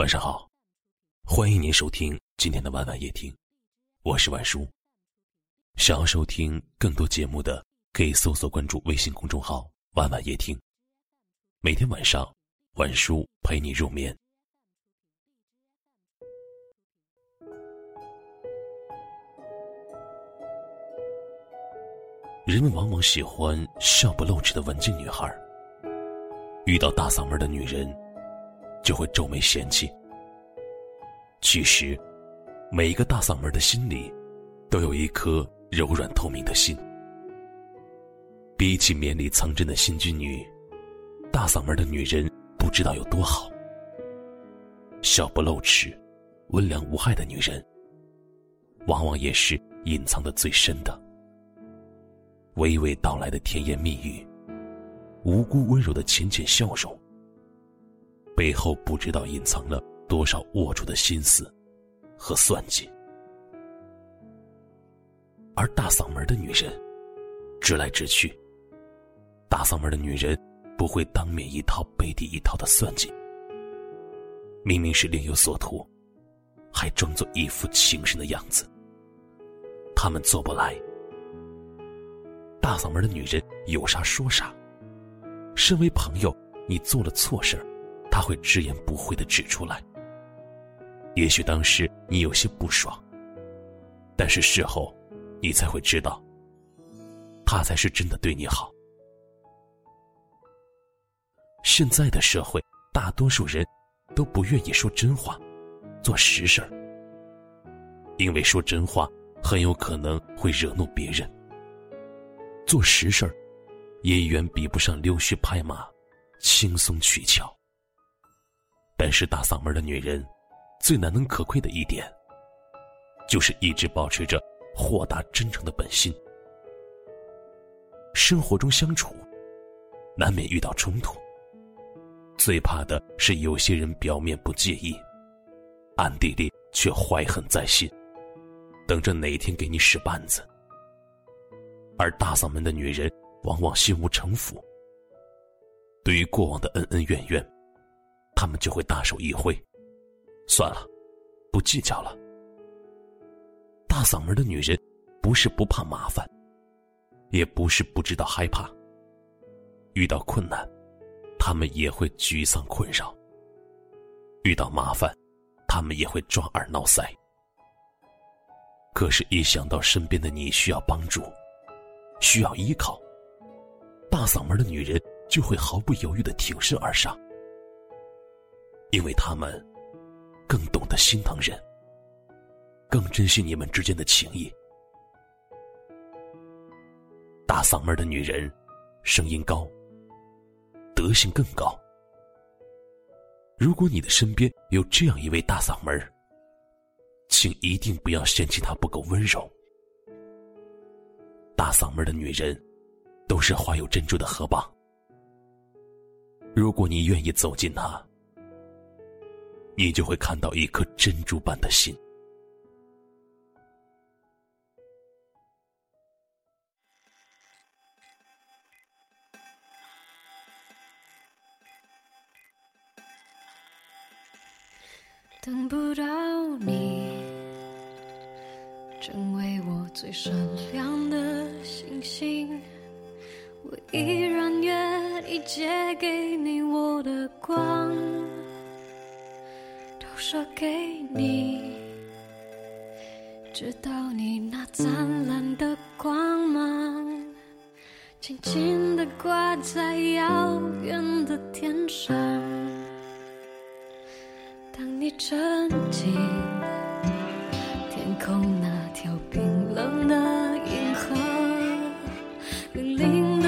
晚上好，欢迎您收听今天的晚晚夜听，我是晚叔。想要收听更多节目的，可以搜索关注微信公众号“晚晚夜听”，每天晚上晚叔陪你入眠。人们往往喜欢笑不露齿的文静女孩，遇到大嗓门的女人。就会皱眉嫌弃。其实，每一个大嗓门的心里，都有一颗柔软透明的心。比起绵里藏针的新居女，大嗓门的女人不知道有多好。笑不露齿、温良无害的女人，往往也是隐藏的最深的。娓娓道来的甜言蜜语，无辜温柔的浅浅笑容。背后不知道隐藏了多少龌龊的心思和算计，而大嗓门的女人，直来直去。大嗓门的女人不会当面一套背地一套的算计，明明是另有所图，还装作一副情深的样子。他们做不来。大嗓门的女人有啥说啥。身为朋友，你做了错事儿。他会直言不讳的指出来。也许当时你有些不爽，但是事后，你才会知道，他才是真的对你好。现在的社会，大多数人都不愿意说真话，做实事儿，因为说真话很有可能会惹怒别人。做实事儿，也远比不上溜须拍马，轻松取巧。但是大嗓门的女人，最难能可贵的一点，就是一直保持着豁达真诚的本心。生活中相处，难免遇到冲突。最怕的是有些人表面不介意，暗地里却怀恨在心，等着哪天给你使绊子。而大嗓门的女人，往往心无城府，对于过往的恩恩怨怨。他们就会大手一挥，算了，不计较了。大嗓门的女人，不是不怕麻烦，也不是不知道害怕。遇到困难，他们也会沮丧困扰；遇到麻烦，他们也会抓耳挠腮。可是，一想到身边的你需要帮助，需要依靠，大嗓门的女人就会毫不犹豫的挺身而上。因为他们更懂得心疼人，更珍惜你们之间的情谊。大嗓门的女人，声音高，德行更高。如果你的身边有这样一位大嗓门请一定不要嫌弃她不够温柔。大嗓门的女人，都是花有珍珠的荷蚌。如果你愿意走进她。你就会看到一颗珍珠般的心。等不到你，成为我最闪亮的星星，我依然愿意借给你我的光。说给你，直到你那灿烂的光芒，轻轻地挂在遥远的天上。当你沉浸天空那条冰冷的银河，粼粼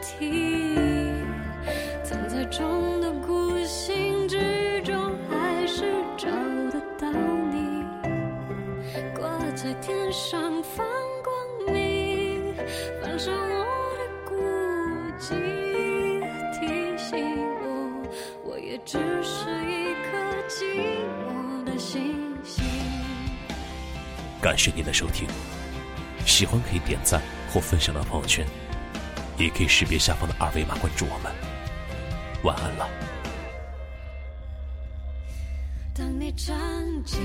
身体，藏在中的孤星之中，还是找得到你。挂在天上放光明，焚烧我的孤寂，提醒我，我也只是一颗寂寞的星星。感谢您的收听，喜欢可以点赞或分享到朋友圈，也可以识别下方的二维码关注我们。晚安了。当你站起